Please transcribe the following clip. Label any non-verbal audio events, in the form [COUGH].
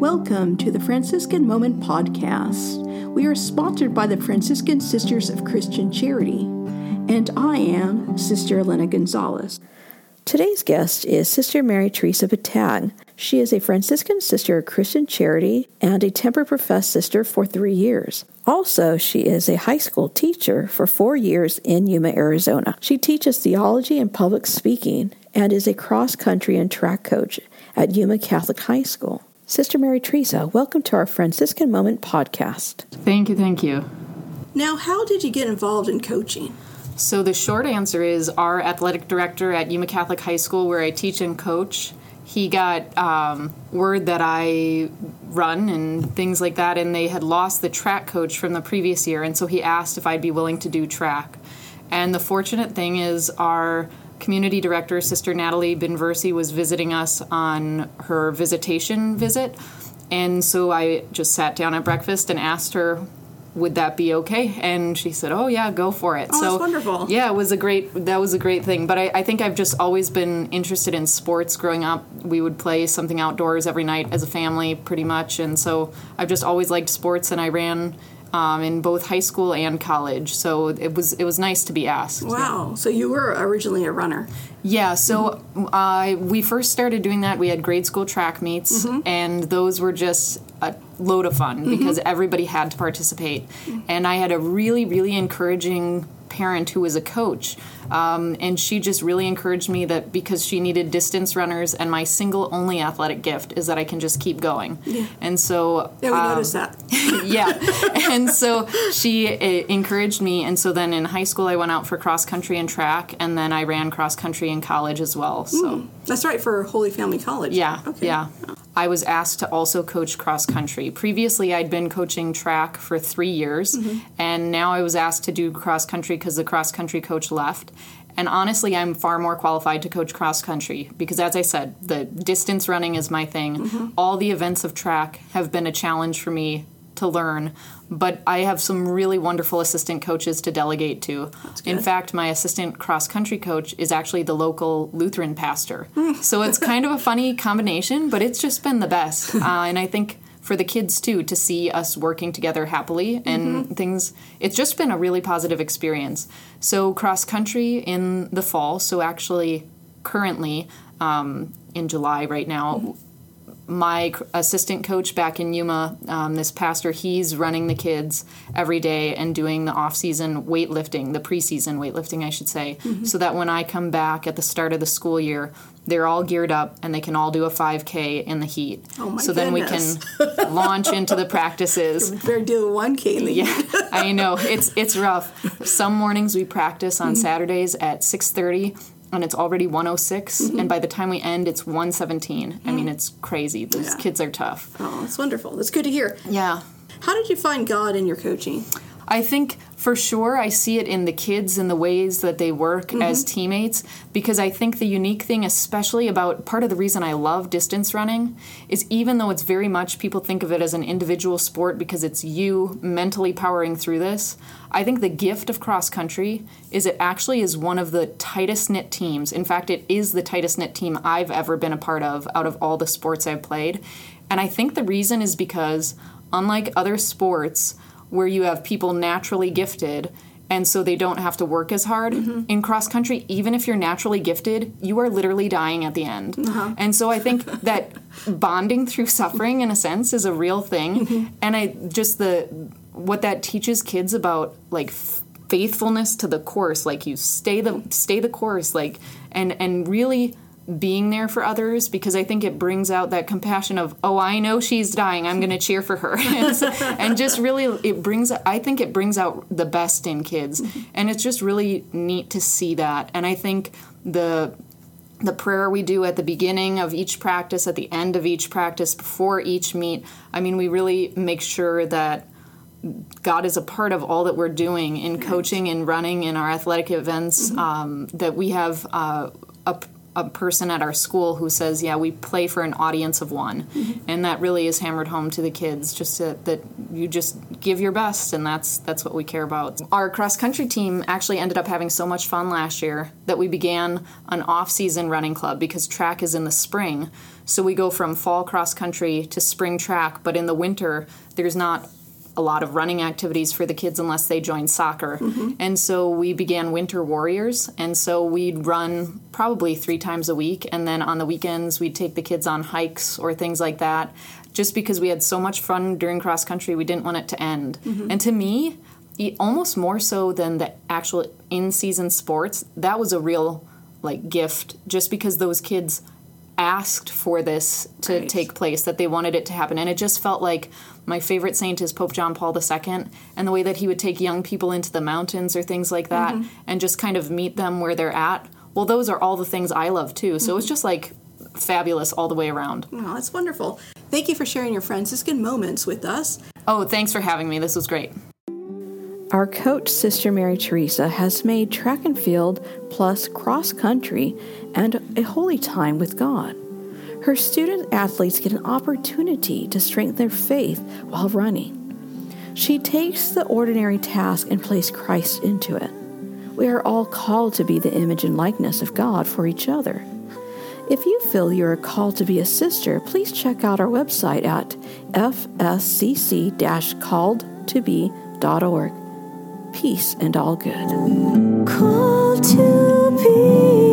Welcome to the Franciscan Moment Podcast. We are sponsored by the Franciscan Sisters of Christian Charity, and I am Sister Elena Gonzales. Today's guest is Sister Mary Teresa Bettag. She is a Franciscan sister of Christian Charity and a temper professed sister for three years. Also, she is a high school teacher for four years in Yuma, Arizona. She teaches theology and public speaking and is a cross country and track coach at Yuma Catholic High School. Sister Mary Teresa, welcome to our Franciscan Moment podcast. Thank you, thank you. Now, how did you get involved in coaching? So, the short answer is our athletic director at Yuma Catholic High School, where I teach and coach, he got um, word that I run and things like that, and they had lost the track coach from the previous year, and so he asked if I'd be willing to do track. And the fortunate thing is, our community director, Sister Natalie Binversi, was visiting us on her visitation visit. And so I just sat down at breakfast and asked her, would that be okay? And she said, "Oh yeah, go for it." Oh, so that's wonderful. Yeah, it was a great. That was a great thing. But I, I think I've just always been interested in sports. Growing up, we would play something outdoors every night as a family, pretty much. And so I've just always liked sports, and I ran um, in both high school and college. So it was it was nice to be asked. Wow. So you were originally a runner. Yeah, so uh, we first started doing that. We had grade school track meets, and those were just a load of fun because everybody had to participate. And I had a really, really encouraging parent who was a coach. Um, and she just really encouraged me that because she needed distance runners, and my single only athletic gift is that I can just keep going. Yeah. And so Yeah, we um, noticed that. [LAUGHS] yeah. And so she uh, encouraged me. And so then in high school, I went out for cross country and track, and then I ran cross country in college as well. So, That's right for Holy Family College. yeah, Okay. yeah. I was asked to also coach cross country. Previously, I'd been coaching track for three years, mm-hmm. and now I was asked to do cross country because the cross country coach left. And honestly, I'm far more qualified to coach cross country because, as I said, the distance running is my thing. Mm-hmm. All the events of track have been a challenge for me to learn, but I have some really wonderful assistant coaches to delegate to. In fact, my assistant cross country coach is actually the local Lutheran pastor. so it's kind of a funny combination, but it's just been the best. [LAUGHS] Uh, and I think for the kids too to see us working together happily and things it's just been a really positive experience so cross country in the fall so actually currently um, in july right now my assistant coach back in Yuma, um, this pastor, he's running the kids every day and doing the off-season weightlifting, the preseason weightlifting, I should say, so that when I come back at the start of the school year, they're all geared up and they can all do a 5K in the heat. Oh my so then we can [LAUGHS] launch into the practices. [LAUGHS] They're doing 1K in the Yeah, I know it's it's rough. Some mornings we practice on Saturdays at six thirty, and it's already one oh six, mm-hmm. and by the time we end, it's one seventeen. I mean, it's crazy. Those Yeah. kids are tough. Oh, that's wonderful. That's good to hear. Yeah, How did you find God in your coaching? I think for sure I see it in the kids and the ways that they work mm-hmm. as teammates because I think the unique thing, especially about part of the reason I love distance running, is even though it's very much people think of it as an individual sport because it's you mentally powering through this. I think the gift of cross country is it actually is one of the tightest knit teams. In fact, it is the tightest knit team I've ever been a part of out of all the sports I've played. And I think the reason is because, unlike other sports, where you have people naturally gifted and so they don't have to work as hard mm-hmm. in cross country even if you're naturally gifted you are literally dying at the end. Uh-huh. And so i think that [LAUGHS] bonding through suffering in a sense is a real thing. Mm-hmm. And i just the what that teaches kids about like f- faithfulness to the course like you stay the stay the course like and and really being there for others because I think it brings out that compassion of oh I know she's dying. I'm going to cheer for her. [LAUGHS] And, and just really it brings I think it brings out the best in kids. And it's just really neat to see that. And I think the the prayer we do at the beginning of each practice at the end of each practice before each meet I mean we really make sure that God is a part of all that we're doing in coaching and running in our athletic events. Um, that we have uh, a, a person at our school who says, "Yeah, we play for an audience of one," mm-hmm. and that really is hammered home to the kids. Just to, that you just give your best, and that's that's what we care about. Our cross country team actually ended up having so much fun last year that we began an off season running club because track is in the spring. So we go from fall cross country to spring track, but in the winter there's not a lot of running activities for the kids unless they joined soccer. Mm-hmm. And so we began Winter Warriors. And so we'd run probably three times a week. And then on the weekends, we'd take the kids on hikes or things like that. Just because we had so much fun during cross country, we didn't want it to end. Mm-hmm. And to me, almost more so than the actual in season sports, that was a real like gift just because those kids asked for this to right. take place, that they wanted it to happen. And it just felt like my favorite saint is Pope John Paul II, and the way that he would take young people into the mountains or things like that mm-hmm. and just kind of meet them where they're at. Well, those are all the things I love too. So mm-hmm. it's just like fabulous all the way around. Oh, that's wonderful. Thank you for sharing your Franciscan moments with us. Oh, thanks for having me. This was great. Our coach, Sister Mary Teresa, has made track and field plus cross country and a holy time with God. Her student athletes get an opportunity to strengthen their faith while running. She takes the ordinary task and places Christ into it. We are all called to be the image and likeness of God for each other. If you feel you are called to be a sister, please check out our website at fscc calledtobe.org. Peace and all good. Called to be